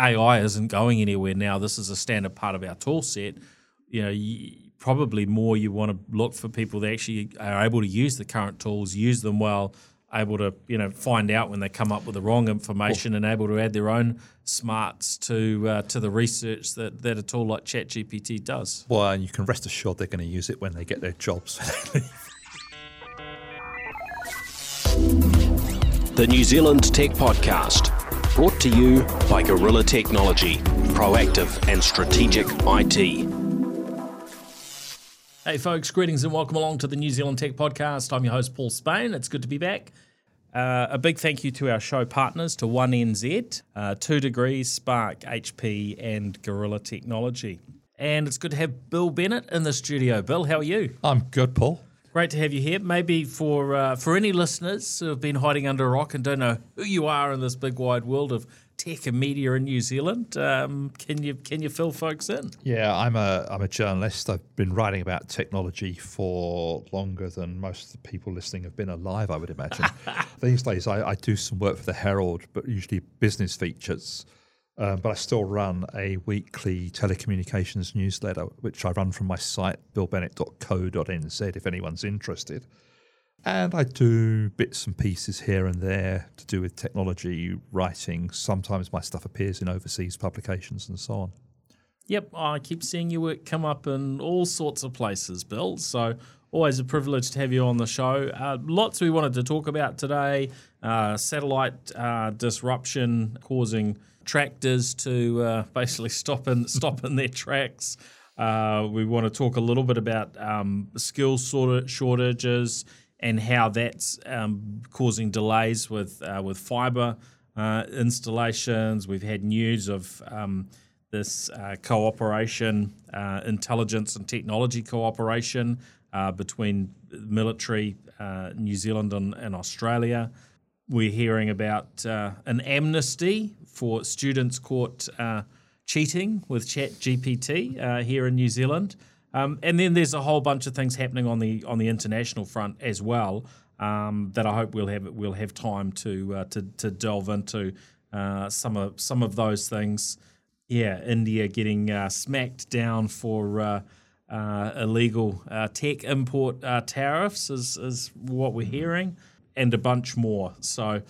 AI isn't going anywhere now. This is a standard part of our tool set. You know, you, probably more you want to look for people that actually are able to use the current tools, use them well, able to you know find out when they come up with the wrong information, and able to add their own smarts to uh, to the research that, that a tool like ChatGPT does. Well, and you can rest assured they're going to use it when they get their jobs. the New Zealand Tech Podcast, brought to you by Gorilla Technology, proactive and strategic IT. Hey, folks, greetings and welcome along to the New Zealand Tech Podcast. I'm your host, Paul Spain. It's good to be back. Uh, a big thank you to our show partners, to 1NZ, uh, 2 Degrees, Spark, HP, and Gorilla Technology. And it's good to have Bill Bennett in the studio. Bill, how are you? I'm good, Paul. Great to have you here. Maybe for uh, for any listeners who have been hiding under a rock and don't know who you are in this big wide world of tech and media in New Zealand. Um, can you can you fill folks in? Yeah, I'm a I'm a journalist. I've been writing about technology for longer than most of the people listening have been alive. I would imagine. These days, I, I, do some work for the Herald, but usually business features. Um, but I still run a weekly telecommunications newsletter, which I run from my site billbennett.co.nz. If anyone's interested. And I do bits and pieces here and there to do with technology writing. Sometimes my stuff appears in overseas publications and so on. Yep, I keep seeing your work come up in all sorts of places, Bill. So always a privilege to have you on the show. Uh, lots we wanted to talk about today. Uh, satellite uh, disruption causing tractors to uh, basically stop in stop in their tracks. Uh, we want to talk a little bit about um, skills sort of shortages and how that's um, causing delays with uh, with fibre uh, installations. We've had news of um, this uh, cooperation, uh, intelligence and technology cooperation uh, between military uh, New Zealand and, and, Australia. We're hearing about an amnesty for students caught cheating with Chat GPT here in New Zealand. Um, and then there's a whole bunch of things happening on the on the international front as well um, that I hope we'll have we'll have time to uh, to, to delve into uh, some of some of those things. Yeah, India getting uh, smacked down for uh, uh, illegal uh, tech import tariffs is is what we're hearing, and a bunch more. So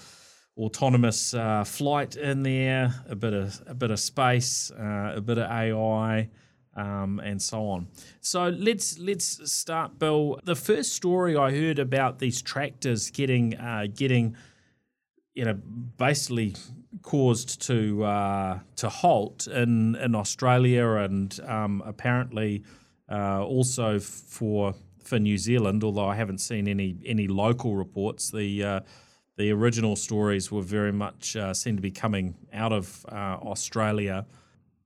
autonomous flight in there, a bit of a bit of space, a bit of AI um, and so on. So let's let's start, Bill. The first story I heard about these tractors getting uh, getting you know basically caused to uh, to halt in in Australia and um, apparently uh, also for for New Zealand. Although I haven't seen any any local reports, the uh, the original stories were very much uh, seem to be coming out of uh, Australia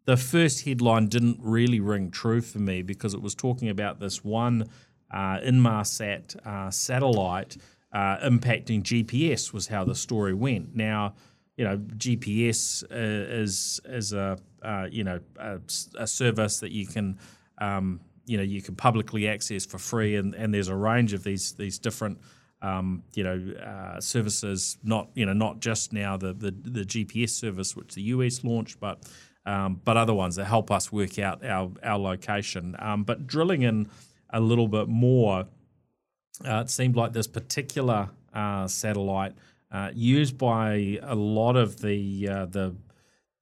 the first headline didn't really ring true for me because it was talking about this one uh, Inmarsat uh, satellite uh, impacting GPS was how the story went. Now, you know, GPS uh, is is a uh, you know a, a, service that you can um, you know you can publicly access for free, and, and there's a range of these these different um, you know uh, services. Not you know not just now the, the the GPS service which the US launched, but um, but other ones that help us work out our, our location. Um, but drilling in a little bit more, uh, it seemed like this particular uh, satellite uh, used by a lot of the uh, the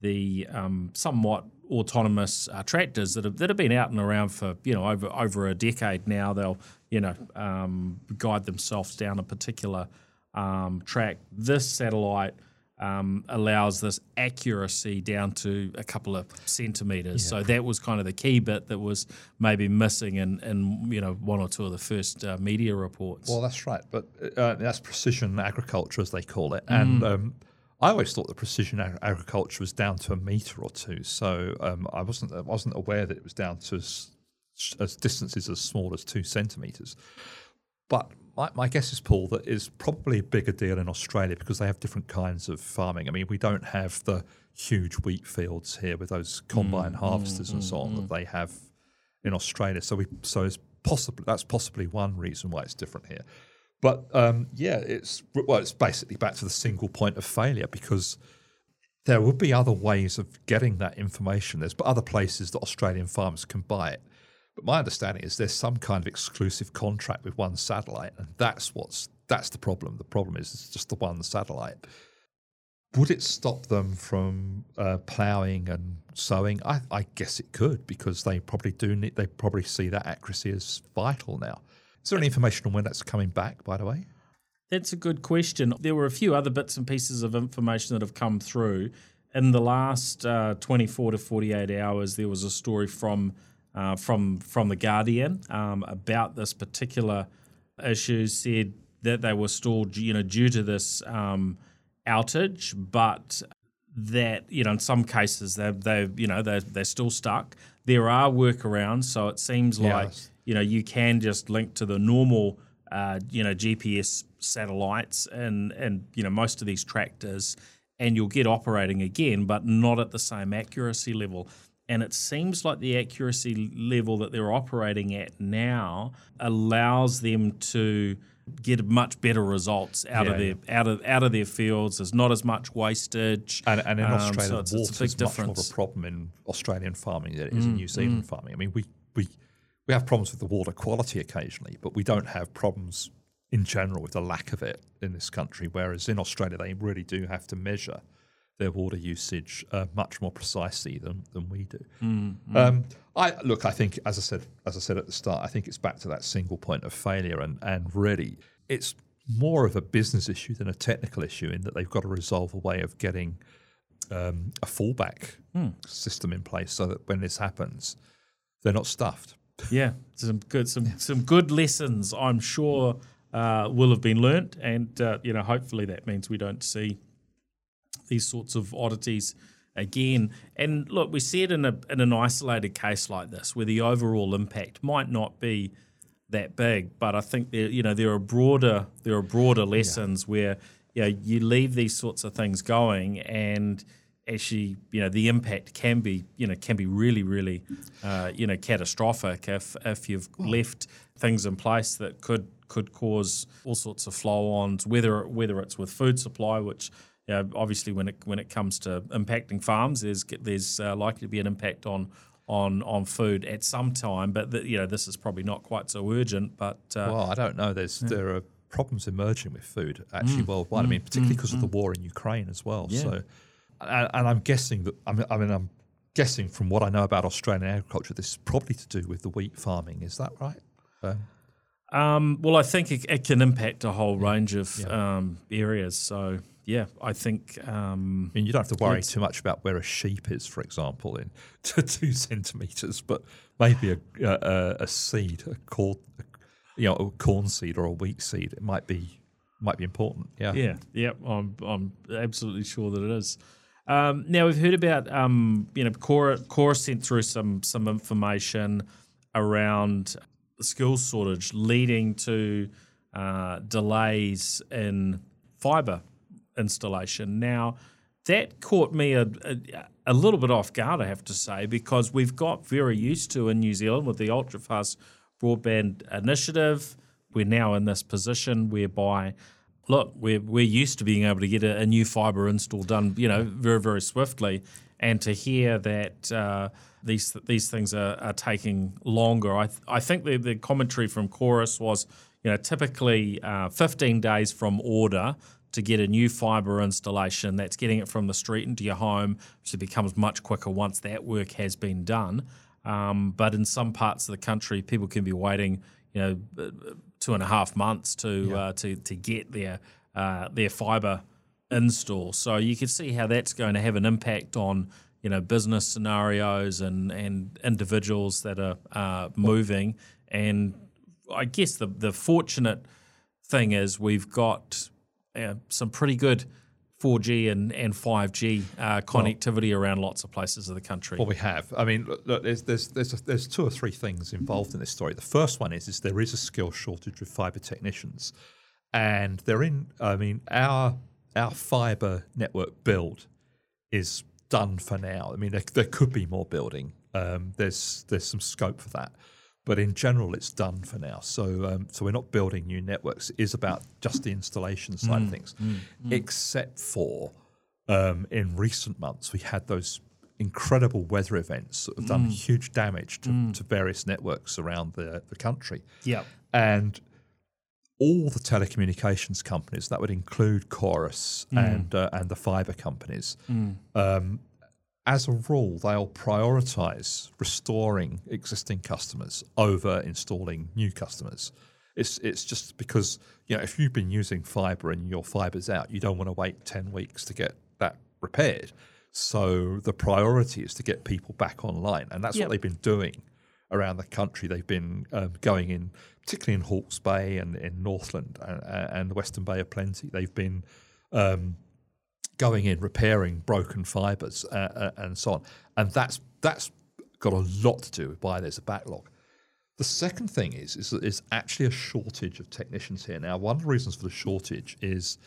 the um, somewhat autonomous uh, tractors that have that have been out and around for you know over over a decade now. They'll you know um, guide themselves down a particular um, track. This satellite um, allows this accuracy down to a couple of centimeters. Yeah. So that was kind of the key bit that was maybe missing in, in you know one or two of the first uh, media reports. Well, that's right, but uh, that's precision agriculture as they call it, mm. and. Um, I always thought the precision ag- agriculture was down to a meter or two, so um, I wasn't I wasn't aware that it was down to as, as distances as small as two centimeters. But my, my guess is, Paul, that is probably a bigger deal in Australia because they have different kinds of farming. I mean, we don't have the huge wheat fields here with those combine mm, harvesters mm, and so on mm, that they have in Australia. So we so it's possibly that's possibly one reason why it's different here. But um, yeah, it's well, it's basically back to the single point of failure because there would be other ways of getting that information. There's other places that Australian farmers can buy it. But my understanding is there's some kind of exclusive contract with one satellite, and that's what's that's the problem. The problem is it's just the one satellite. Would it stop them from uh, ploughing and sowing? I, I, guess it could because they probably do need, they probably see that accuracy as vital now. Is there any information on when that's coming back, by the way? That's a good question. There were a few other bits and pieces of information that have come through. In the last uh, 24 to 48 hours, there was a story from uh, from from the Guardian um, about this particular issue. Said that they were stalled, you know, due to this um, outage, but that you know in some cases they they you know they they're still stuck. There are workarounds, so it seems like yes. you know you can just link to the normal uh, you know GPS satellites and and you know most of these tractors, and you'll get operating again, but not at the same accuracy level. And it seems like the accuracy level that they're operating at now allows them to get much better results out yeah, of their yeah. out of out of their fields. There's not as much wastage, and, and in um, Australia, so it's, water it's a big difference. much more of a problem in Australian farming than it is mm, in New Zealand mm. farming. I mean, we we we have problems with the water quality occasionally, but we don't have problems in general with the lack of it in this country. Whereas in Australia, they really do have to measure their water usage uh, much more precisely than, than we do. Mm, mm. Um, I look. I think, as I said, as I said at the start, I think it's back to that single point of failure, and and really, it's more of a business issue than a technical issue in that they've got to resolve a way of getting um, a fallback mm. system in place so that when this happens, they're not stuffed. Yeah, some good some some good lessons. I'm sure uh, will have been learnt, and uh, you know, hopefully that means we don't see these sorts of oddities again. And look, we see it in a in an isolated case like this, where the overall impact might not be that big, but I think there you know there are broader there are broader lessons yeah. where you know you leave these sorts of things going and actually you know the impact can be you know can be really really uh, you know catastrophic if if you've left things in place that could could cause all sorts of flow-ons whether whether it's with food supply which you know, obviously when it when it comes to impacting farms, there's there's uh, likely to be an impact on on on food at some time. But the, you know, this is probably not quite so urgent. But uh, well, I don't know. There's yeah. there are problems emerging with food actually mm, worldwide. Mm, I mean, particularly mm, because mm, of the mm. war in Ukraine as well. Yeah. So, and, and, I'm guessing that I mean, I mean I'm guessing from what I know about Australian agriculture, this is probably to do with the wheat farming. Is that right? Um, um, well, I think it, it, can impact a whole range of yeah. um, areas. So yeah, I think. Um, I mean, you don't have to worry too much about where a sheep is, for example, in two centimeters, but maybe a, a, a seed, a corn, you know, a corn seed or a wheat seed, it might be might be important. Yeah, yeah, yeah. I'm I'm absolutely sure that it is. Um, now we've heard about um, you know Chorus Chorus sent through some some information around the skills shortage leading to uh, delays in fibre installation. Now, that caught me a, a, a, little bit off guard, I have to say, because we've got very used to in New Zealand with the ultra fast broadband initiative. We're now in this position whereby, look, we're, we're used to being able to get a, a new fibre install done, you know, very, very swiftly. And to hear that uh, these these things are, are taking longer, I, th- I think the, the commentary from Chorus was, you know, typically uh, 15 days from order to get a new fibre installation that's getting it from the street into your home, so it becomes much quicker once that work has been done. Um, but in some parts of the country, people can be waiting, you know, two and a half months to yeah. uh, to to get their uh, their fibre install. So you can see how that's going to have an impact on you know business scenarios and and individuals that are uh, moving. And I guess the the fortunate thing is we've got uh, some pretty good 4G and, and 5G uh, connectivity well, around lots of places of the country. Well, we have. I mean, look, there's there's there's, a, there's two or three things involved in this story. The first one is is there is a skill shortage of fibre technicians, and they're in. I mean, our our fibre network build is done for now. I mean, there, there could be more building. Um, there's there's some scope for that. But in general, it's done for now. So, um, so we're not building new networks. It is about just the installation side mm, of things, mm, mm. except for um, in recent months we had those incredible weather events that have done huge damage to, to various networks around the, the country. Yeah. And all the telecommunications companies, that would include Chorus and uh, and the fiber companies, um, as a rule, they'll prioritize restoring existing customers over installing new customers. It's it's just because you know if you've been using fiber and your fiber's out, you don't want to wait ten weeks to get that repaired. So the priority is to get people back online, and that's Yep. what they've been doing around the country. They've been um, going in, particularly in Hawke's Bay and in Northland and, and the Western Bay of Plenty. They've been um, going in, repairing broken fibres uh, uh, and so on, and that's that's got a lot to do with why there's a backlog. The second thing is is that there's actually a shortage of technicians here now. One of the reasons for the shortage is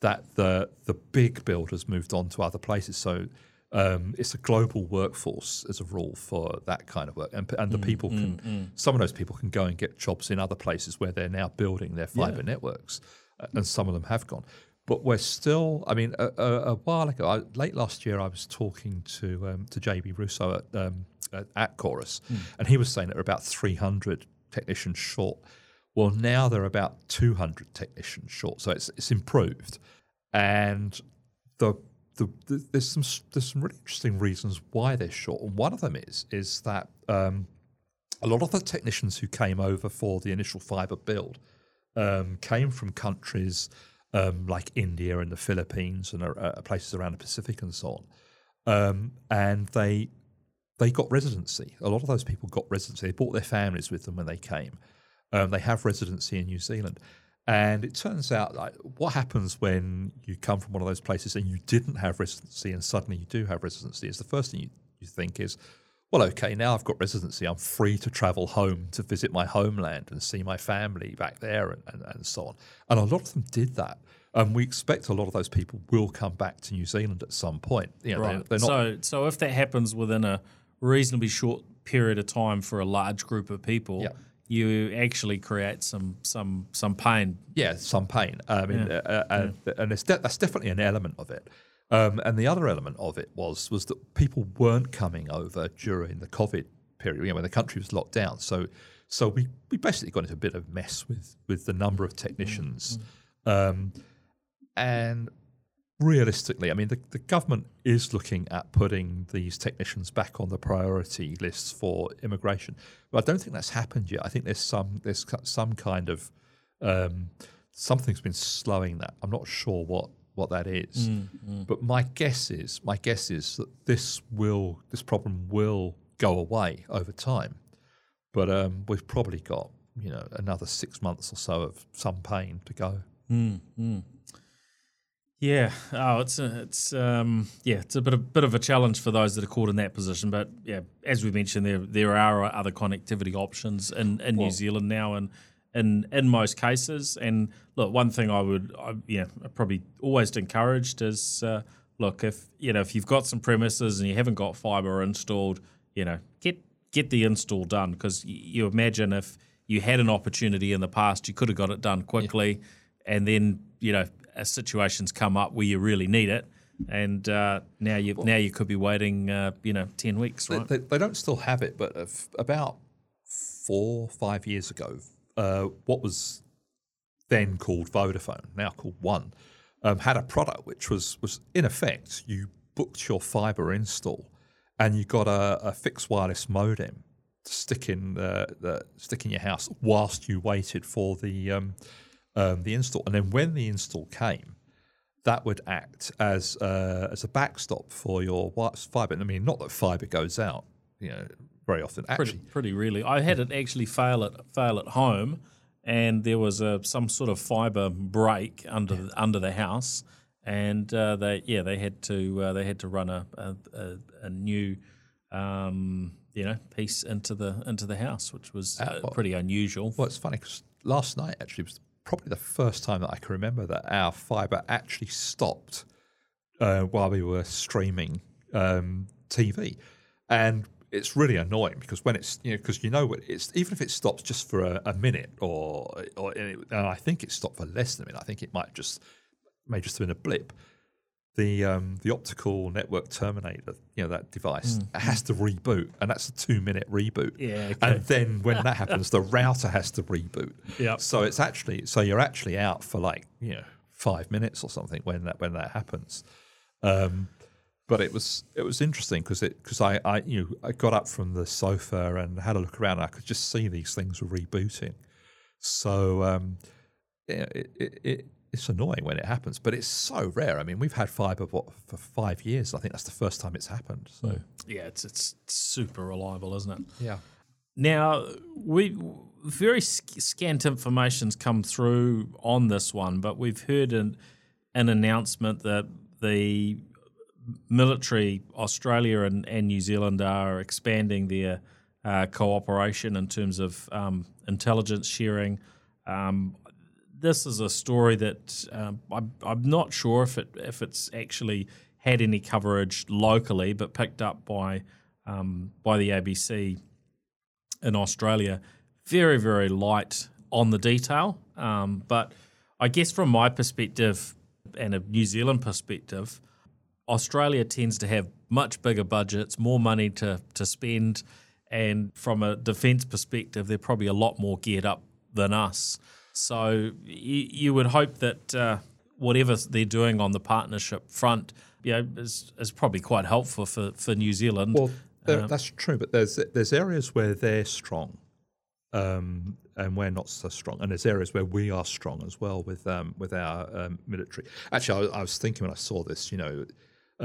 that the the big builders moved on to other places, so. Um, it's a global workforce as a rule for that kind of work, and, and the people can. Some of those people can go and get jobs in other places where they're now building their fiber networks, uh, and some of them have gone. But we're still. I mean, a, a, a while ago, I, late last year, I was talking to um, to JB Rousselot at, um, at, at Chorus, and he was saying that there are about 300 technicians short. Well, now there are about 200 technicians short, so it's it's improved, and the, the, the there's some there's some really interesting reasons why they're short, and one of them is is that um, a lot of the technicians who came over for the initial fiber build um, came from countries um, like India and the Philippines and uh, uh, places around the Pacific and so on, um, and they they got residency. A lot of those people got residency. They brought their families with them when they came. Um, they have residency in New Zealand. And it turns out, like, what happens when you come from one of those places and you didn't have residency and suddenly you do have residency is the first thing you, you think is, well, okay, now I've got residency. I'm free to travel home to visit my homeland and see my family back there and, and, and so on. And a lot of them did that. And we expect a lot of those people will come back to New Zealand at some point. You know, they're, Right. they're not so, so if that happens within a reasonably short period of time for a large group of people, Yeah. you actually create some some some pain. Yeah, some pain. I mean, uh, uh, and, and it's de- that's definitely an element of it. Um, and the other element of it was was that people weren't coming over during the COVID period, you know, when the country was locked down. So, so we, we basically got into a bit of mess with with the number of technicians. Um, and realistically, I mean, the, the government is looking at putting these technicians back on the priority lists for immigration, but I don't think that's happened yet. I think there's some there's some kind of um, something's been slowing that. I'm not sure what what that is, but my guess is my guess is that this will this problem will go away over time, but um, we've probably got you know another six months or so of some pain to go. Yeah. Oh, it's a, it's um yeah, it's a bit of bit of a challenge for those that are caught in that position. But yeah, as we mentioned, there there are other connectivity options in, in New Zealand now, and in in most cases. And look, one thing I would I, yeah I probably always encouraged is uh, look if you know if you've got some premises and you haven't got fiber installed, you know get get the install done because you imagine if you had an opportunity in the past, you could have got it done quickly, and then you know a situation's come up where you really need it, and uh, now you now you could be waiting uh, you know ten weeks, They, right? they, they don't still have it, but about four, five years ago, uh, what was then called Vodafone, now called One, um, had a product which was was in effect you booked your fiber install, and you got a, a fixed wireless modem to stick in the, the stick in your house whilst you waited for the um, um, the install, and then when the install came, that would act as uh, as a backstop for your fiber. I mean, not that fiber goes out, you know, very often. pretty Actually, pretty really. I had it actually fail at fail at home, and there was a some sort of fiber break under the, under the house, and uh, they yeah they had to uh, they had to run a a, a, new um, you know piece into the into the house, which was uh, well- pretty unusual. well, it's funny because last night actually was probably the first time that I can remember that our fiber actually stopped uh, while we were streaming um, TV, and it's really annoying because when it's you know because you know what it's even if it stops just for a, a minute or or and, it, and I think it stopped for less than a minute. I think it might just may just have been a blip. the um, the optical network terminator, you know that device, it has to reboot, and that's a two minute reboot. Yeah, okay. And then when that happens, the router has to reboot. Yep. So it's actually so you're actually out for like you know five minutes or something when that when that happens. Um, but it was it was interesting because it because I, I you know I got up from the sofa and had a look around. And I could just see these things were rebooting. So um, yeah, it, it, it it's annoying when it happens, but it's so rare. I mean, we've had fiber what for five years. I think that's the first time it's happened. So Yeah, it's it's super reliable, isn't it? yeah, Now, we very sc- scant information's come through on this one, but we've heard an an announcement that the military, Australia and, and New Zealand, are expanding their uh, cooperation in terms of um, intelligence sharing. Um, this is a story that um, I'm, I'm not sure if it if it's actually had any coverage locally, but picked up by um, by the ABC in Australia. Very very light on the detail, um, but I guess from my perspective and a New Zealand perspective, Australia tends to have much bigger budgets, more money to, to spend, and from a defence perspective, they're probably a lot more geared up than us. So you, you would hope that uh, whatever they're doing on the partnership front, you know, is, is probably quite helpful for, for New Zealand. well there- that's true. But there's there's areas where they're strong, um, and we're not so strong, and there's areas where we are strong as well with um, with our um, military. Actually, I, I was thinking when I saw this, you know.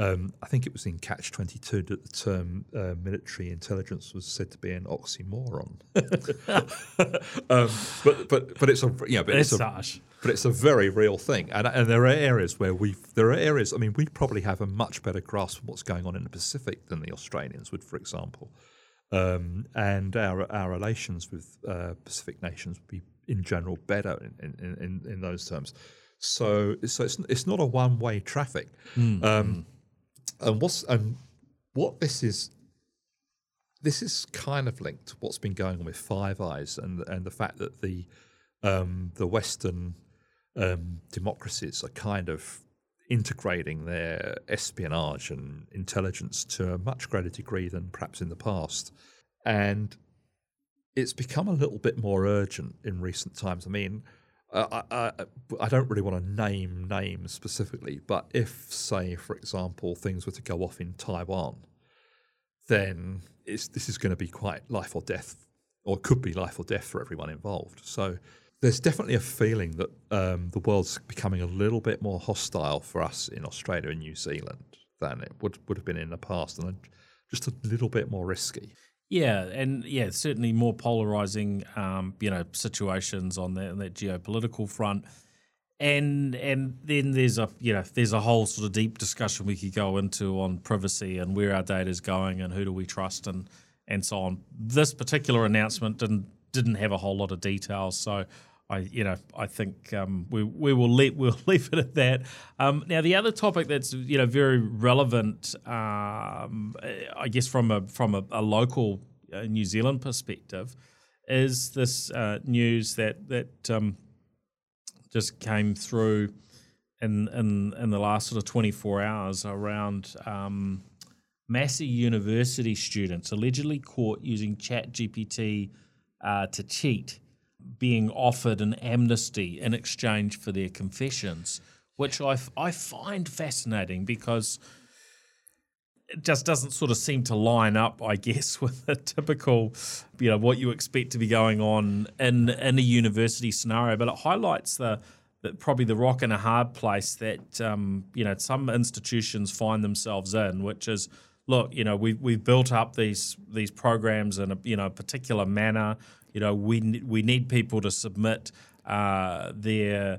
Um, I think it was in Catch 22 that the term uh, military intelligence was said to be an oxymoron. um, but but but it's a yeah, but it's, It's a but it's a very real thing, and and there are areas where we there are areas. I mean, we probably have a much better grasp of what's going on in the Pacific than the Australians would, for example, um, and our our relations with uh, Pacific nations would be in general better in in, in, in those terms. So so it's it's not a one way traffic. Um, and what's and what this is this is kind of linked to what's been going on with Five Eyes and and the fact that the um, the Western um, democracies are kind of integrating their espionage and intelligence to a much greater degree than perhaps in the past, and it's become a little bit more urgent in recent times. I mean. Uh, I, I, I don't really want to name names specifically, but if, say, for example, things were to go off in Taiwan, then this is going to be quite life or death, or could be life or death for everyone involved. So there's definitely a feeling that um, the world's becoming a little bit more hostile for us in Australia and New Zealand than it would, would have been in the past, and just a little bit more risky. Yeah, and yeah, certainly more polarizing, um, you know, situations on that, on that geopolitical front, and and then there's a you know there's a whole sort of deep discussion we could go into on privacy and where our data is going and who do we trust and and so on. This particular announcement didn't didn't have a whole lot of details, so. I, you know, I think um, we we will leave we'll leave it at that. Um, now, the other topic that's you know very relevant, um, I guess from a from a, a local uh, New Zealand perspective, is this uh, news that that um, just came through in in in the last sort of twenty four hours around. Um, Massey University students allegedly caught using ChatGPT uh, to cheat being offered an amnesty in exchange for their confessions, which I, I find fascinating because it just doesn't sort of seem to line up, I guess, with the typical, you know, what you expect to be going on in in a university scenario. But it highlights the that probably the rock and a hard place that um, you know some institutions find themselves in, which is look, you know, we've we've built up these these programs in a you know particular manner. You know, we we need people to submit uh, their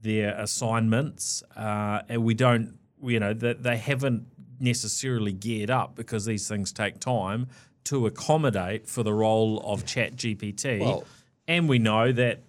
their assignments, uh, and we don't, you know, that they haven't necessarily geared up because these things take time to accommodate for the role of Chat GPT. Well- and we know that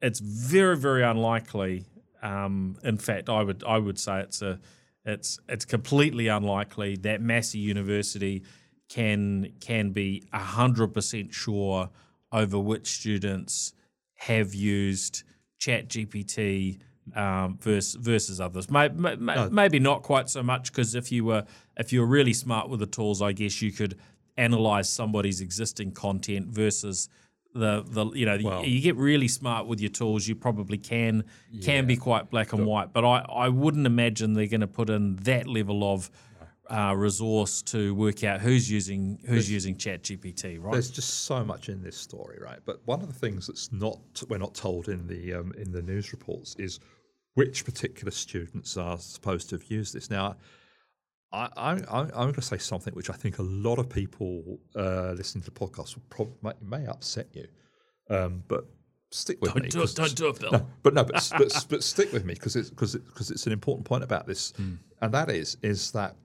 it's very, very unlikely. Um, in fact, I would I would say it's a it's it's completely unlikely that Massey University can can be hundred percent sure over which students have used Chat GPT um, versus versus others. May, may, may- Maybe not quite so much because if you were if you were really smart with the tools, I guess you could analyze somebody's existing content versus the the you know Well- you get really smart with your tools. You probably can can be quite black and white, but I I wouldn't imagine they're going to put in that level of. Uh, resource to work out who's using who's using Chat GPT, right? There's just so much in this story, right? But one of the things that's not we're not told in the um, in the news reports is which particular students are supposed to have used this. Now, I, I'm going to say something which I think a lot of people uh, listening to the podcast will probably may, may upset you, um, but stick with Don't me. do it, don't do it, Bill. No, but no, but, but, but stick with me because it's because because it's an important point about this, and that is is that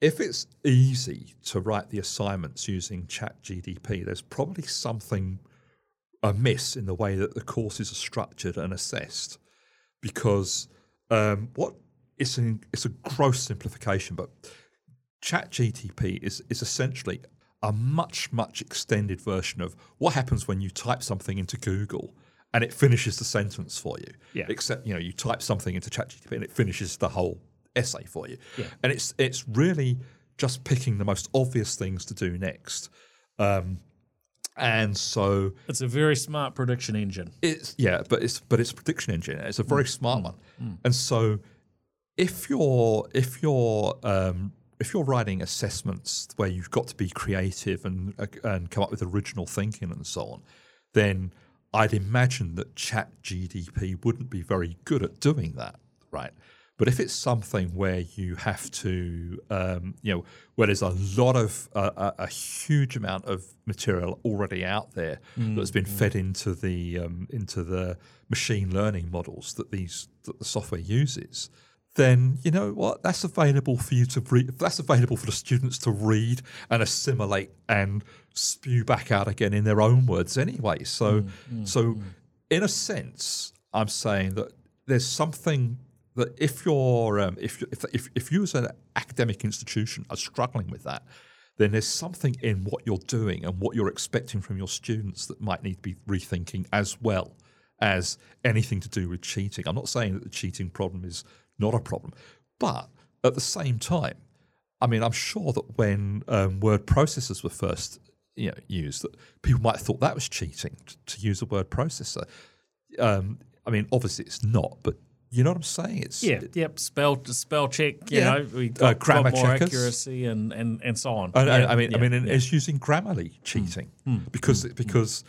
if it's easy to write the assignments using Chat GDP, there's probably something amiss in the way that the courses are structured and assessed, because um, what it's an it's a gross simplification, but Chat GTP is is essentially a much much extended version of what happens when you type something into Google and it finishes the sentence for you. Yeah. Except you know you type something into ChatGPT and it finishes the whole essay for you. And it's it's really just picking the most obvious things to do next. Um, and so It's a very smart prediction engine. it's yeah, but it's but it's a prediction engine. It's a very smart one, and so if you're if you're um, if you're writing assessments where you've got to be creative and uh, and come up with original thinking and so on, then I'd imagine that Chat GDP wouldn't be very good at doing that, right? But if it's something where you have to, um, you know, where there's a lot of uh, a, a huge amount of material already out there that's been fed into the um, into the machine learning models that these that the software uses, then you know what that's available for you to read. That's available for the students to read and assimilate and spew back out again in their own words anyway. So, so in a sense, I'm saying that there's something that if you're um, if, if if if you as an academic institution are struggling with that, then there's something in what you're doing and what you're expecting from your students that might need to be rethinking as well as anything to do with cheating. I'm not saying that the cheating problem is not a problem, but at the same time, I mean, I'm sure that when um, word processors were first you know, used, that people might have thought that was cheating t- to use a word processor. Um, I mean, obviously it's not, but you know what I'm saying? It's Yeah, yep. Spell spell check. You Yeah. know, we Uh, got, got more checkers. accuracy and, and, and so on. And, and Yeah, I mean, yeah, I mean, yeah. it's using Grammarly cheating because because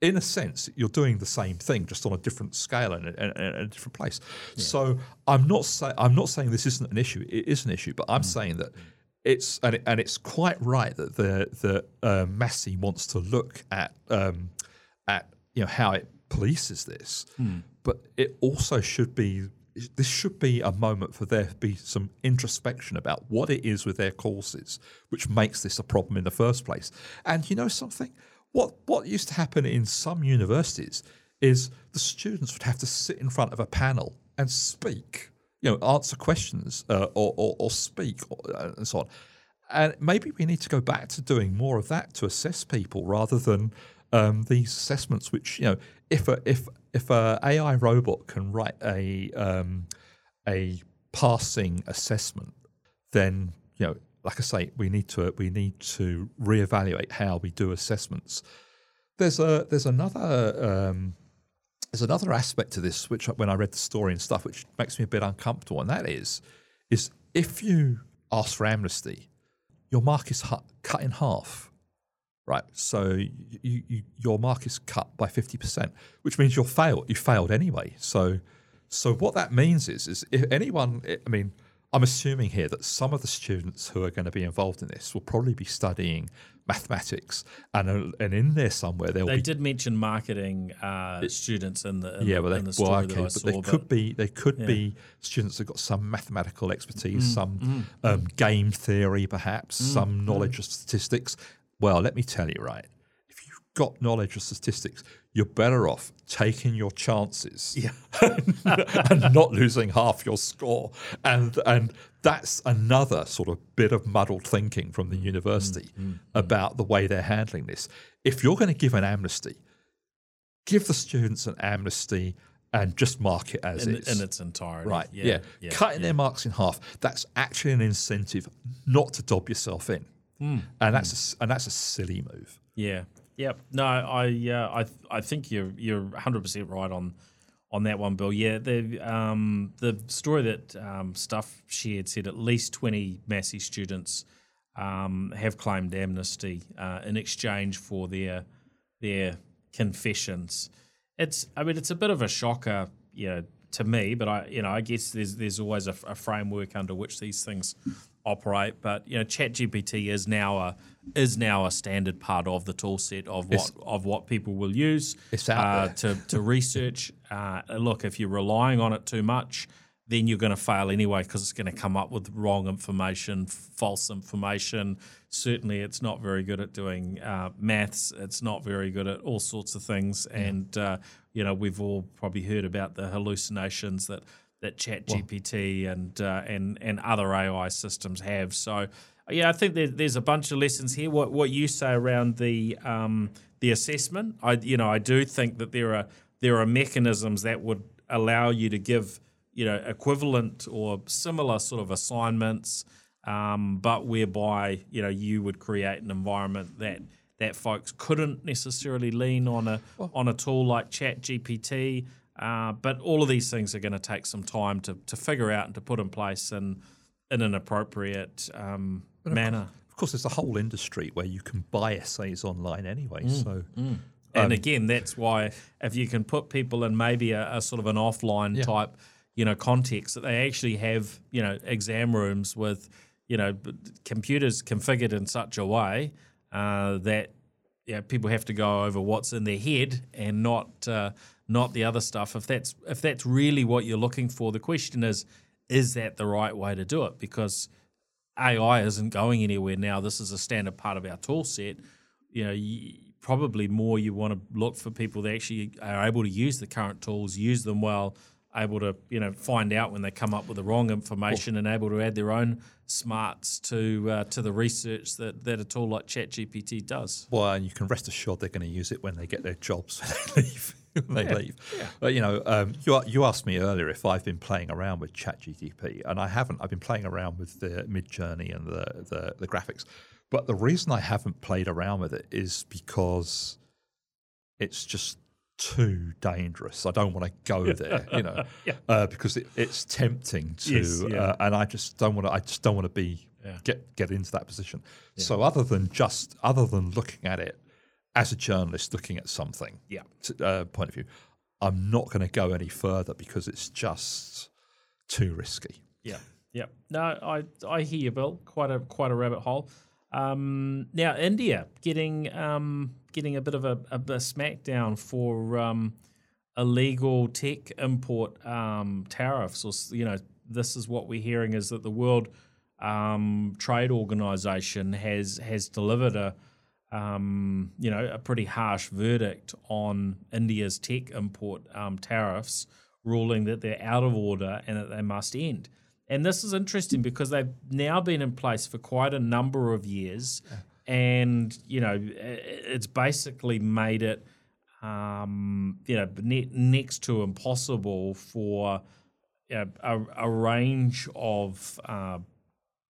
in a sense you're doing the same thing just on a different scale and a, and a- different place. So I'm not saying I'm not saying this isn't an issue. It is an issue, but I'm saying that it's and, it, and it's quite right that the the uh, Massey wants to look at um, at you know how it polices this, but it also should be this should be a moment for there to be some introspection about what it is with their courses which makes this a problem in the first place. And you know something, what what used to happen in some universities is the students would have to sit in front of a panel and speak, you know, answer questions uh, or, or or speak or, uh, and so on. And maybe we need to go back to doing more of that to assess people rather than um, these assessments. Which you know, if a if if a AI robot can write a um, a passing assessment, then you know, like I say, we need to we need to reevaluate how we do assessments. There's a there's another um, there's another aspect to this which when I read the story and stuff, which makes me a bit uncomfortable, and that is is if you ask for amnesty, your mark is cut in half, right? So you, you, your mark is cut by fifty percent, which means you're failed. You failed anyway. So so what that means is is if anyone, I mean. I'm assuming here that some of the students who are going to be involved in this will probably be studying mathematics, and and in there somewhere there will They be did mention marketing uh, students in the in yeah, the, well, in they, the story well, okay, but saw. they could be they could be students that got some mathematical expertise, Mm, some um, game theory, perhaps some knowledge of statistics. Well, let me tell you, right? If you've got knowledge of statistics, you're better off taking your chances and not losing half your score. And and that's another sort of bit of muddled thinking from the Mm, university mm, mm, mm. about the way they're handling this. If you're going to give an amnesty, give the students an amnesty and just mark it as in, is. in its entirety. Right. Yeah. Yeah. yeah, Cutting their marks in half. That's actually an incentive not to dob yourself in. Hmm. And that's a s and that's a silly move. Yeah. Yep. No, I uh, I I think you're you're 100 percent right on on that one, Bill. Yeah. The um the story that um, Stuff shared said at least 20 Massey students um, have claimed amnesty uh, in exchange for their their confessions. It's I mean it's a bit of a shocker, you know, to me, but I you know I guess there's there's always a, a framework under which these things operate. But you know, ChatGPT is now a is now a standard part of the tool set of what It's- of what people will use uh, to to research. Uh, look, if you're relying on it too much, then you're going to fail anyway because it's going to come up with wrong information, false information. Certainly, it's not very good at doing uh, maths. It's not very good at all sorts of things. And uh, you know, we've all probably heard about the hallucinations that that ChatGPT and uh, and and other AI systems have. So. Yeah, I think there, there's a bunch of lessons here. What what you say around the um, the assessment, I you know I do think that there are there are mechanisms that would allow you to give you know equivalent or similar sort of assignments, um, but whereby you know you would create an environment that that folks couldn't necessarily lean on a on a tool like Chat GPT. Uh, but all of these things are going to take some time to, to figure out and to put in place and in an appropriate um, manner. Of course, there's a whole industry where you can buy essays online anyway. Mm, So And again, that's why if you can put people in maybe a, a sort of an offline Yeah. type, you know, context that they actually have, you know, exam rooms with, you know, computers configured in such a way uh, that yeah, people have to go over what's in their head and not uh, not the other stuff. If that's if that's really what you're looking for, the question is, is that the right way to do it? Because AI isn't going anywhere now. This is a standard part of our tool set. You know, y probably more you want to look for people that actually are able to use the current tools, use them well, able to you know find out when they come up with the wrong information, and able to add their own smarts to uh, to the research that that a tool like ChatGPT does. Well, and you can rest assured they're going to use it when they get their jobs they leave. they leave. But you know, um, you you asked me earlier if I've been playing around with ChatGPT, and I haven't. I've been playing around with the Mid Journey and the, the the graphics. But the reason I haven't played around with it is because it's just too dangerous. I don't want to go there, you know, uh, because it, it's tempting to, Yes, yeah. uh, and I just don't want to. I just don't want to be Yeah. get get into that position. So other than just other than looking at it as a journalist, looking at something, Yeah. uh, point of view, I'm not going to go any further because it's just too risky. Yeah, yeah. No, I I hear you, Bill. Quite a quite a rabbit hole. Um, now India getting um, getting a bit of a, a, a smackdown for um, illegal tech import um, tariffs. Or you know, this is what we're hearing is that the World um, Trade Organization has has delivered a um, you know a pretty harsh verdict on India's tech import um, tariffs, ruling that they're out of order and that they must end. And this is interesting because they've now been in place for quite a number of years, and you know it's basically made it um, you know ne- next to impossible for you know, a, a range of uh,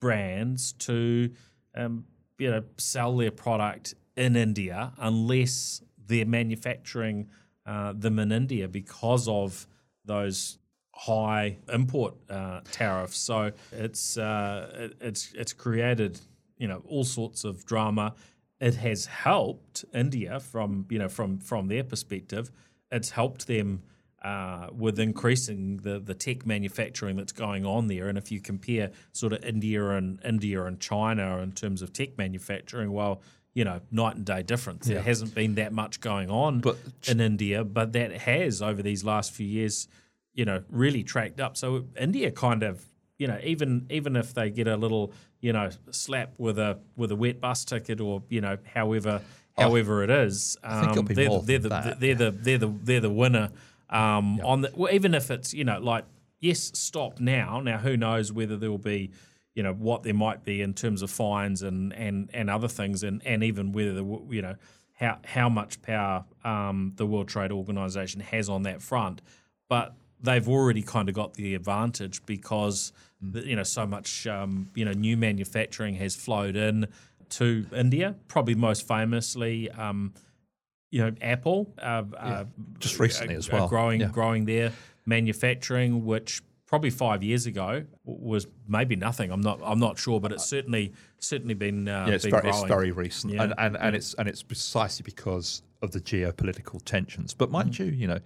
brands to um, you know sell their product in India unless they're manufacturing uh, them in India because of those high import uh, tariffs. So it's uh, it, it's it's created you know all sorts of drama. It has helped India from you know from from their perspective. It's helped them uh, with increasing the, the tech manufacturing that's going on there. And if you compare sort of India and India and China in terms of tech manufacturing, well, you know, night and day difference. There hasn't been that much going on But- in India, but that has over these last few years, you know, really tracked up. So India kind of, you know, even even if they get a little, you know, slap with a with a wet bus ticket or you know, however however it is, um, think it'll be they're, they're, the, they're the they're the they're the winner um, on the well, even if it's you know like yes stop now. Now who knows whether there will be you know what there might be in terms of fines and and and other things and and even whether the, you know how how much power um, the World Trade Organization has on that front. But they've already kind of got the advantage because the, you know so much um, you know new manufacturing has flowed in to India. Probably most famously, um, you know, Apple. Uh, uh, Just recently as well. growing Yeah. growing their manufacturing, which probably five years ago was maybe nothing. I'm not I'm not sure, but it's certainly certainly been uh, Yeah, it's been very, growing. it's very recent, Yeah, and and, and it's and it's precisely because of the geopolitical tensions. But mind Mm. you, you know,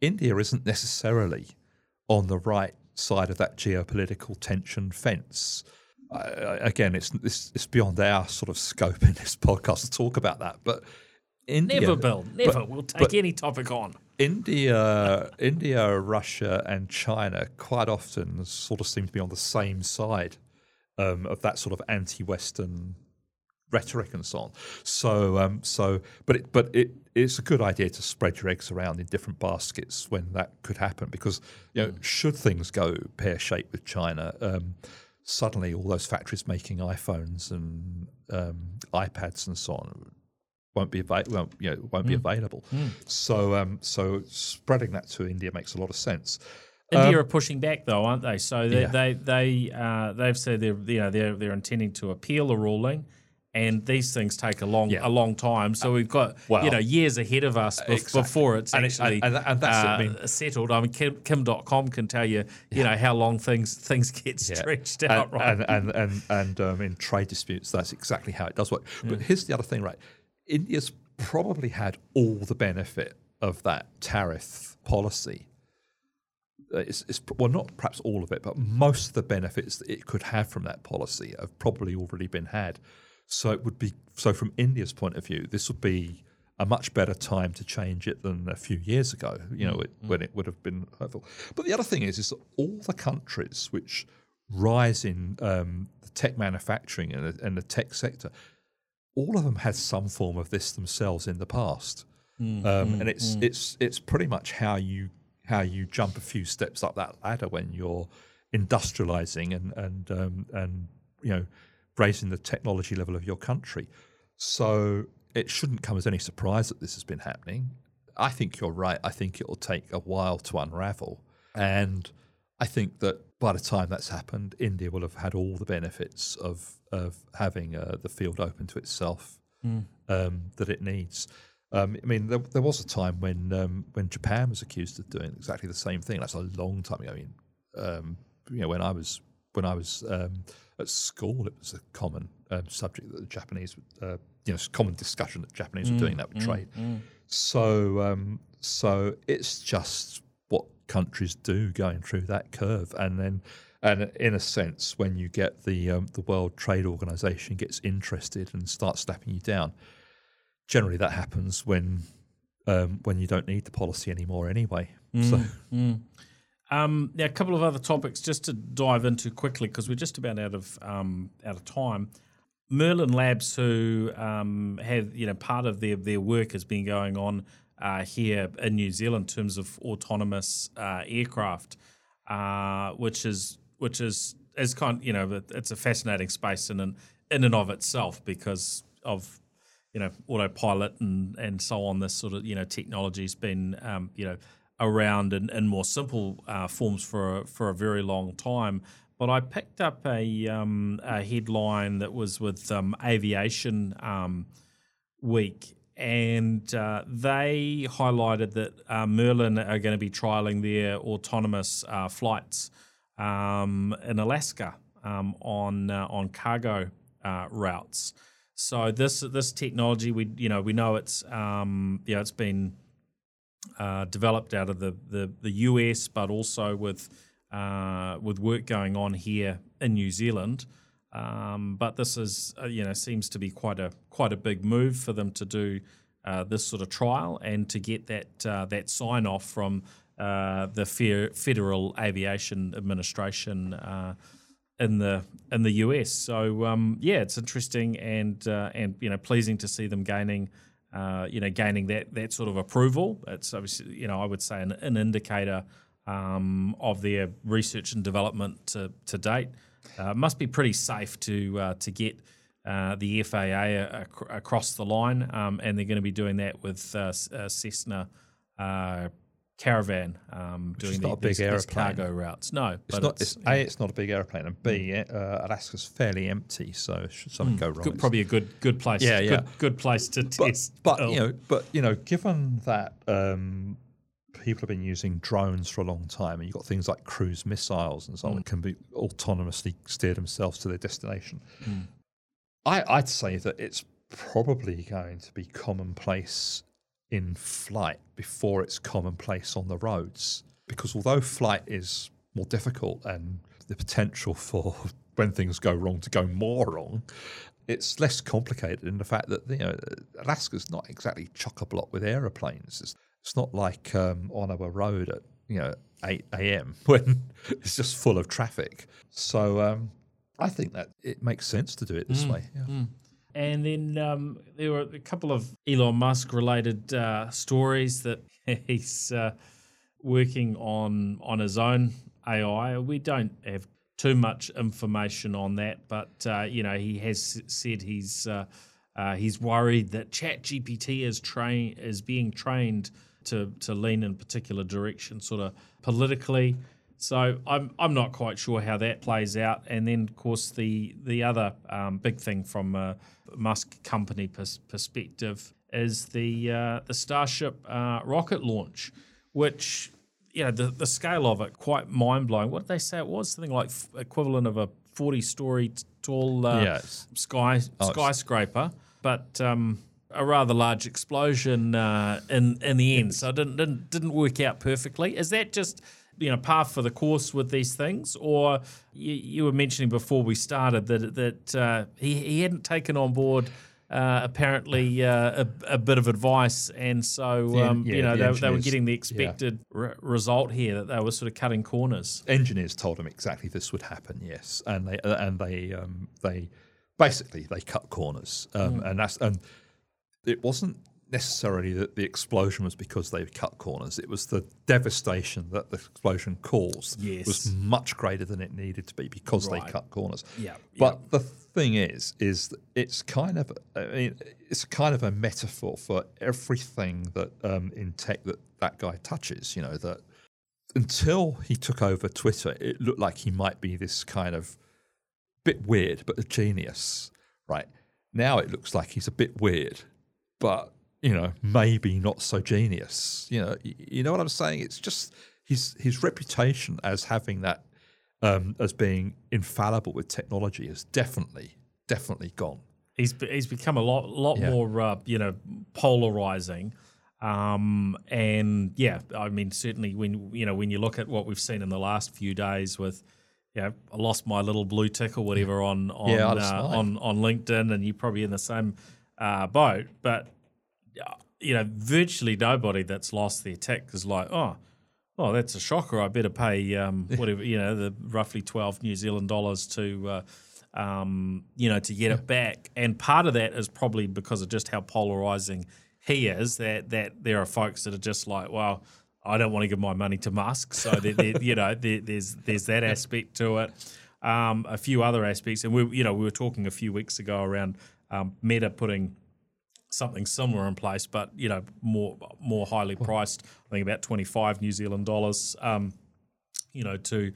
India isn't necessarily on the right side of that geopolitical tension fence. Again, it's, it's it's beyond our sort of scope in this podcast to talk about that. But India, Never, Bill. Never. but- we'll take any topic on. India, India, Russia, and China quite often sort of seem to be on the same side um, of that sort of anti-Western rhetoric and so on. So, um, so, but it, but it, it's a good idea to spread your eggs around in different baskets when that could happen because you know, should things go pear shaped with China. Um, Suddenly, all those factories making iPhones and um, iPads and so on won't be ava- won't, you know, won't be available. So um, so spreading that to India makes a lot of sense. India are pushing back though, aren't they? So they Um, Yeah. they they uh, they've said they're you know they're they're intending to appeal the ruling, and these things take a long Yeah. a long time. So we've got well- you know years ahead of us bef- Exactly. before it's And it- actually and- and that's- I uh, mean- settled. I mean, Kim, Kim.com can tell you you know how long things things get Yeah. stretched and, out, right? And and and, and um, in trade disputes, that's exactly how it does work. But here's the other thing, right? India's probably had all the benefit of that tariff policy. Uh, It's, it's well, not perhaps all of it, but most of the benefits that it could have from that policy have probably already been had. So it would be so from India's point of view, this would be a much better time to change it than a few years ago. You know, it, when it would have been hurtful. But the other thing is, is that all the countries which rise in um, the tech manufacturing and the, and the tech sector, all of them had some form of this themselves in the past, um, and it's it's it's pretty much how you how you jump a few steps up that ladder when you're industrializing and and um, and you know raising the technology level of your country. So it shouldn't come as any surprise that this has been happening. I think you're right. I think it will take a while to unravel, and I think that by the time that's happened, India will have had all the benefits of of having uh, the field open to itself um, that it needs. Um, I mean, there, there was a time when um, when Japan was accused of doing exactly the same thing. That's a long time ago. I mean, um, you know, when I was when I was um, at school, it was a common um, subject that the Japanese, uh, you know, common discussion that Japanese were doing that with trade. So, um, so it's just what countries do going through that curve, and then, and in a sense, when you get the um, the World Trade Organization gets interested and starts slapping you down, generally that happens when um, when you don't need the policy anymore anyway. So, Um, now, a couple of other topics just to dive into quickly because we're just about out of um, out of time. Merlin Labs, who um, have you know part of their their work has been going on uh, here in New Zealand in terms of autonomous uh, aircraft, uh, which is which is is kind you know it's a fascinating space in and in and of itself because of you know autopilot and and so on. This sort of you know technology's been um, you know around in, in more simple uh, forms for a, for a very long time. But I picked up a, um, a headline that was with um, Aviation um, Week, and uh, they highlighted that uh, Merlin are going to be trialing their autonomous uh, flights um, in Alaska um, on uh, on cargo uh, routes. So this this technology, we you know we know it's um, you know it's been uh, developed out of the, the, the US, but also with uh, with work going on here in New Zealand. Um, but this is uh, you know seems to be quite a quite a big move for them to do uh, this sort of trial and to get that that sign off from uh, the Federal Aviation Administration. Uh, in the in the US. So um, yeah, it's interesting and uh, and you know pleasing to see them gaining uh, you know gaining that that sort of approval. It's obviously you know I would say an, an indicator um, of their research and development to, to date. Uh, must be pretty safe to to get. The FAA ac- across the line, um, and they're going to be doing that with Cessna uh, caravan um, doing the, not a big these, these cargo routes. No, It's but not. it's, It's, a. It's not a big airplane, and B. Uh, Alaska's fairly empty, so should something go wrong, good, probably a good good place. Yeah, yeah. good place to but, test. but oh, you know, but you know, given that um, people have been using drones for a long time, and you've got things like cruise missiles and so on, that can be autonomously steer themselves to their destination. I, I'd say that it's probably going to be commonplace in flight before it's commonplace on the roads, because although flight is more difficult and the potential for when things go wrong to go more wrong it's less complicated in the fact that you know Alaska's not exactly chock a block with aeroplanes. It's, it's not like um, our Road at you know eight a.m. when it's just full of traffic. So um, I think that it makes sense to do it this way. Yeah. And then um, there were a couple of Elon Musk related uh, stories that he's uh, working on on his own AI. We don't have too much information on that, but uh, you know he has said he's uh, uh, he's worried that ChatGPT is train is being trained to to lean in particular direction, sort of politically. So I'm I'm not quite sure how that plays out. And then of course the the other um, big thing from a Musk company pers- perspective is the uh, the Starship uh, rocket launch, which you know the the scale of it quite mind blowing. What did they say it was? Something like f- equivalent of a forty story tall uh, Yeah, sky it's- skyscraper, but. Um, a rather large explosion uh, in in the end, so it didn't, didn't didn't work out perfectly. Is that just you know par for the course with these things, or you, you were mentioning before we started that that uh, he he hadn't taken on board uh, apparently uh, a, a bit of advice, and so um, yeah, you know the they, they were getting the yeah. expected re- result here that they were sort of cutting corners. Engineers told them exactly this would happen. Yes, and they uh, and they um, they basically they cut corners, um, and that's and it wasn't necessarily that the explosion was because they cut corners. It was the devastation that the explosion caused Yes. was much greater than it needed to be because Right. they cut corners. Yeah, But the thing is, is that it's kind of I mean, it's kind of a metaphor for everything that um, in tech that that guy touches. You know that until he took over Twitter, it looked like he might be this kind of bit weird, but a genius, right? Now it looks like he's a bit weird, but you know maybe not so genius. You know, you know what I'm saying? It's just his his reputation as having that um, as being infallible with technology is definitely definitely gone. He's he's become a lot lot Yeah. more uh, you know polarizing, um, and yeah, I mean certainly when you know when you look at what we've seen in the last few days with. You know, I lost my little blue tick or whatever on on Yeah, uh, on on LinkedIn, and you're probably in the same uh, boat. But you know, virtually nobody that's lost their tech is like, oh, oh, that's a shocker. I better pay um, whatever you know, the roughly twelve New Zealand dollars to. Uh, um, you know, to get it back, and part of that is probably because of just how polarizing he is. That that there are folks that are just like, well, I don't want to give my money to Musk, so there, there, you know, there's there's that aspect to it. Um, a few other aspects, and we, you know, we were talking a few weeks ago around um, Meta putting something similar in place, but you know, more more highly priced. I think about twenty five New Zealand dollars. Um, you know, to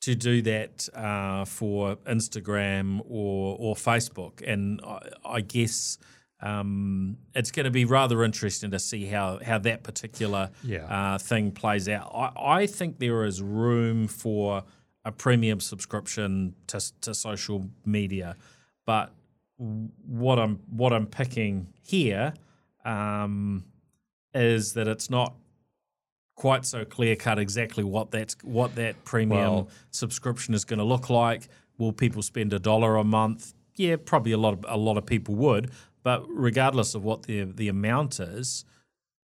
to do that uh, for Instagram or or Facebook, and I, I guess um, it's going to be rather interesting to see how how that particular Yeah. uh, thing plays out. I, I think there is room for a premium subscription to to social media, but what I'm what I'm picking here um, is that it's not quite so clear cut exactly what that's what that premium Well- subscription is going to look like. Will people spend a dollar a month? Yeah, probably a lot of a lot of people would. But regardless of what the the amount is,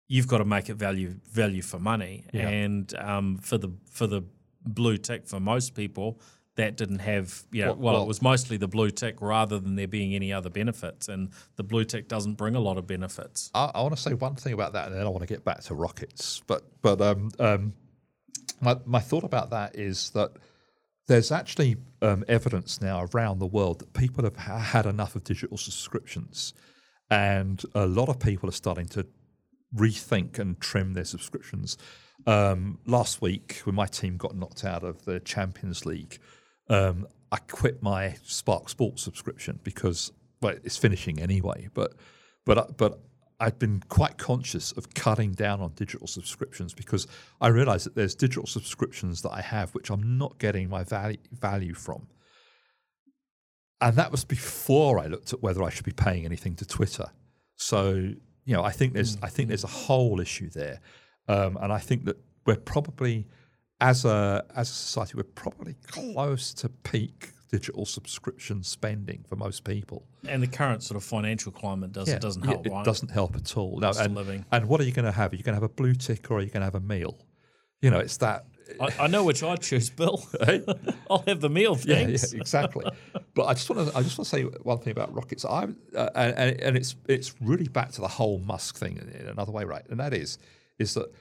you've got to make it value value for money. Yeah. And um, for the for the blue tick for most people, that didn't have you know, Well- well, well- it was mostly the blue tick rather than there being any other benefits. And the blue tick doesn't bring a lot of benefits. I, I want to say one thing about that, and then I want to get back to rockets. But but um, um, my my thought about that is that there's actually um, evidence now around the world that people have ha- had enough of digital subscriptions, and a lot of people are starting to rethink and trim their subscriptions. Um, last week, when my team got knocked out of the Champions League, um, I quit my Spark Sports subscription because well, it's finishing anyway. But but but I've been quite conscious of cutting down on digital subscriptions because I realise that there's digital subscriptions that I have which I'm not getting my value value from. And that was before I looked at whether I should be paying anything to Twitter. So you know, I think there's I think there's a whole issue there, um, and I think that we're probably as a as a society we're probably close to peak digital subscription spending for most people. And the current sort of financial climate does, yeah, doesn't help, it right? doesn't help at all. No, and, living. and what are you going to have? Are you going to have a blue tick or are you going to have a meal? You know, it's that. I, I know which I'd choose, Bill. I'll have the meal, thanks. Yeah, yeah exactly. but I just want to I just want to say one thing about rockets. I uh, and, and it's it's really back to the whole Musk thing in another way, right? And that is is that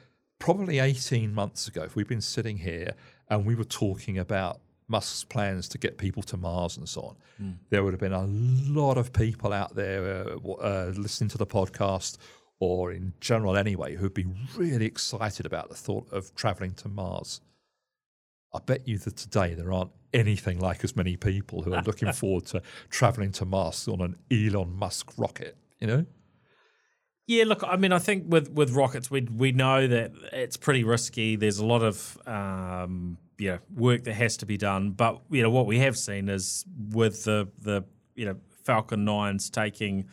probably 18 months ago, if we've been sitting here and we were talking about Musk's plans to get people to Mars and so on, mm. there would have been a lot of people out there uh, uh, listening to the podcast or in general anyway who'd be really excited about the thought of traveling to Mars. I bet you that today there aren't anything like as many people who are looking forward to traveling to Mars on an Elon Musk rocket, you know? Yeah, look, I mean, I think with, with rockets, we we know that it's pretty risky. There's a lot of um, you know work that has to be done. But you know what we have seen is with the the you know Falcon Nines taking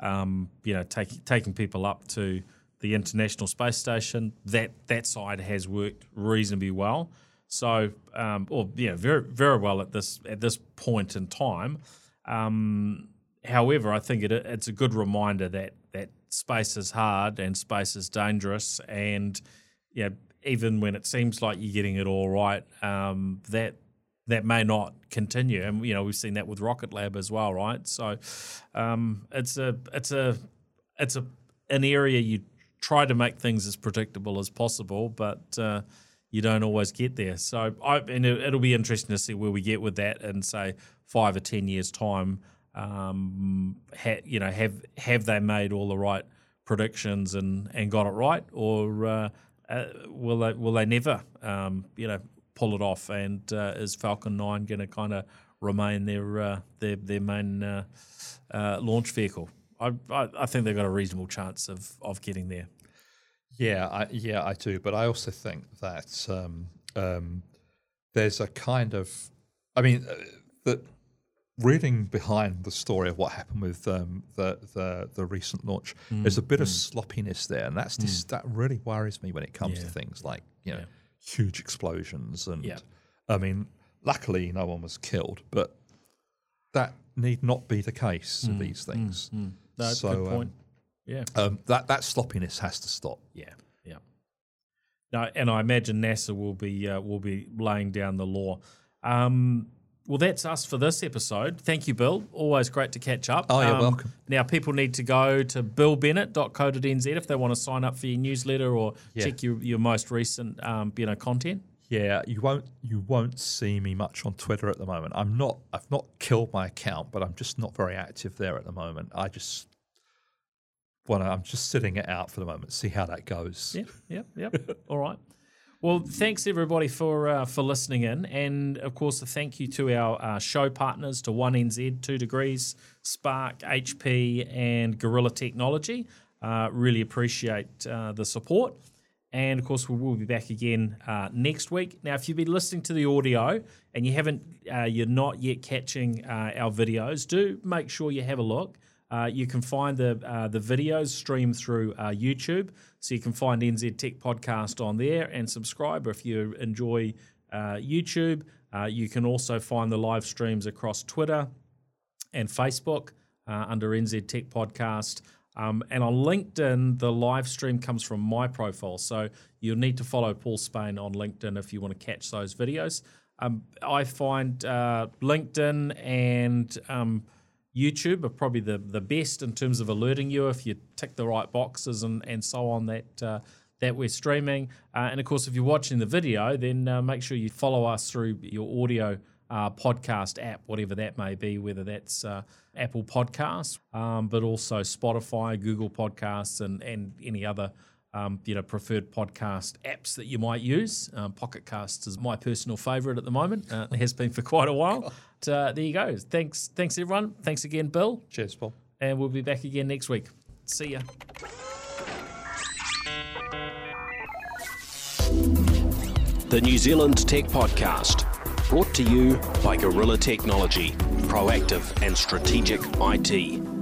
um, you know taking taking people up to the International Space Station. That that side has worked reasonably well. So, um, or yeah, very very well at this at this point in time. Um, however, I think it, it's a good reminder that that space is hard and space is dangerous, and yeah, even when it seems like you're getting it all right, um, that that may not continue. And you know we've seen that with Rocket Lab as well, right? So um, it's a it's a it's a an area you try to make things as predictable as possible, but uh, you don't always get there. So I and it, will be interesting to see where we get with that in say five or ten years time. Um, ha, you know, have have they made all the right predictions and, and got it right, or uh, uh, will they will they never um, you know pull it off? And uh, is Falcon Nine going to kind of remain their uh, their their main uh, uh, launch vehicle? I, I, I think they've got a reasonable chance of of getting there. Yeah, I, yeah, I do. But I also think that um, um, there's a kind of, I mean, that reading behind the story of what happened with um, the, the the recent launch, mm, there's a bit mm. of sloppiness there, and that's just, mm. that really worries me when it comes yeah. to things like you know yeah. huge explosions and yeah. I mean, luckily no one was killed, but that need not be the case of mm, these mm, things. That's so, good point. Um, yeah, um, that that sloppiness has to stop. Yeah, yeah. No, and I imagine NASA will be uh, will be laying down the law. Um, well, that's us for this episode. Thank you, Bill. Always great to catch up. Oh, you're um, welcome. Now, people need to go to billbennett.co.nz if they want to sign up for your newsletter or yeah. check your, your most recent um, you know, content. Yeah, you won't you won't see me much on Twitter at the moment. I'm not I've not killed my account, but I'm just not very active there at the moment. I just want to I'm just sitting it out for the moment, see how that goes. Yeah, yeah, yeah. All right. Well, thanks everybody for uh, for listening in, and of course, a thank you to our uh, show partners, to One NZ, Two Degrees, Spark, HP, and Gorilla Technology. Uh, really appreciate uh, the support, and of course, we will be back again uh, next week. Now, if you've been listening to the audio and you haven't, uh, you're not yet catching our videos, do make sure you have a look. Uh, you can find the uh, the videos streamed through uh, YouTube, so you can find NZ Tech Podcast on there and subscribe if you enjoy uh, YouTube. Uh, you can also find the live streams across Twitter and Facebook uh, under NZ Tech Podcast. Um, and on LinkedIn, the live stream comes from my profile, so you'll need to follow Paul Spain on LinkedIn if you want to catch those videos. Um, I find LinkedIn and um, YouTube are probably the, the best in terms of alerting you if you tick the right boxes and, and so on that uh, that we're streaming. Uh, and of course, if you're watching the video, then uh, make sure you follow us through your audio uh, podcast app, whatever that may be, whether that's uh, Apple Podcasts, um, but also Spotify, Google Podcasts, and, and any other um, you know preferred podcast apps that you might use. Um, Pocket Casts is my personal favourite at the moment. Uh, it has been for quite a while. But, uh, there you go. Thanks, thanks everyone. Thanks again, Bill, Cheers, Paul. and we'll be back again next week. See ya. The New Zealand Tech Podcast, brought to you by Gorilla Technology, proactive and strategic IT.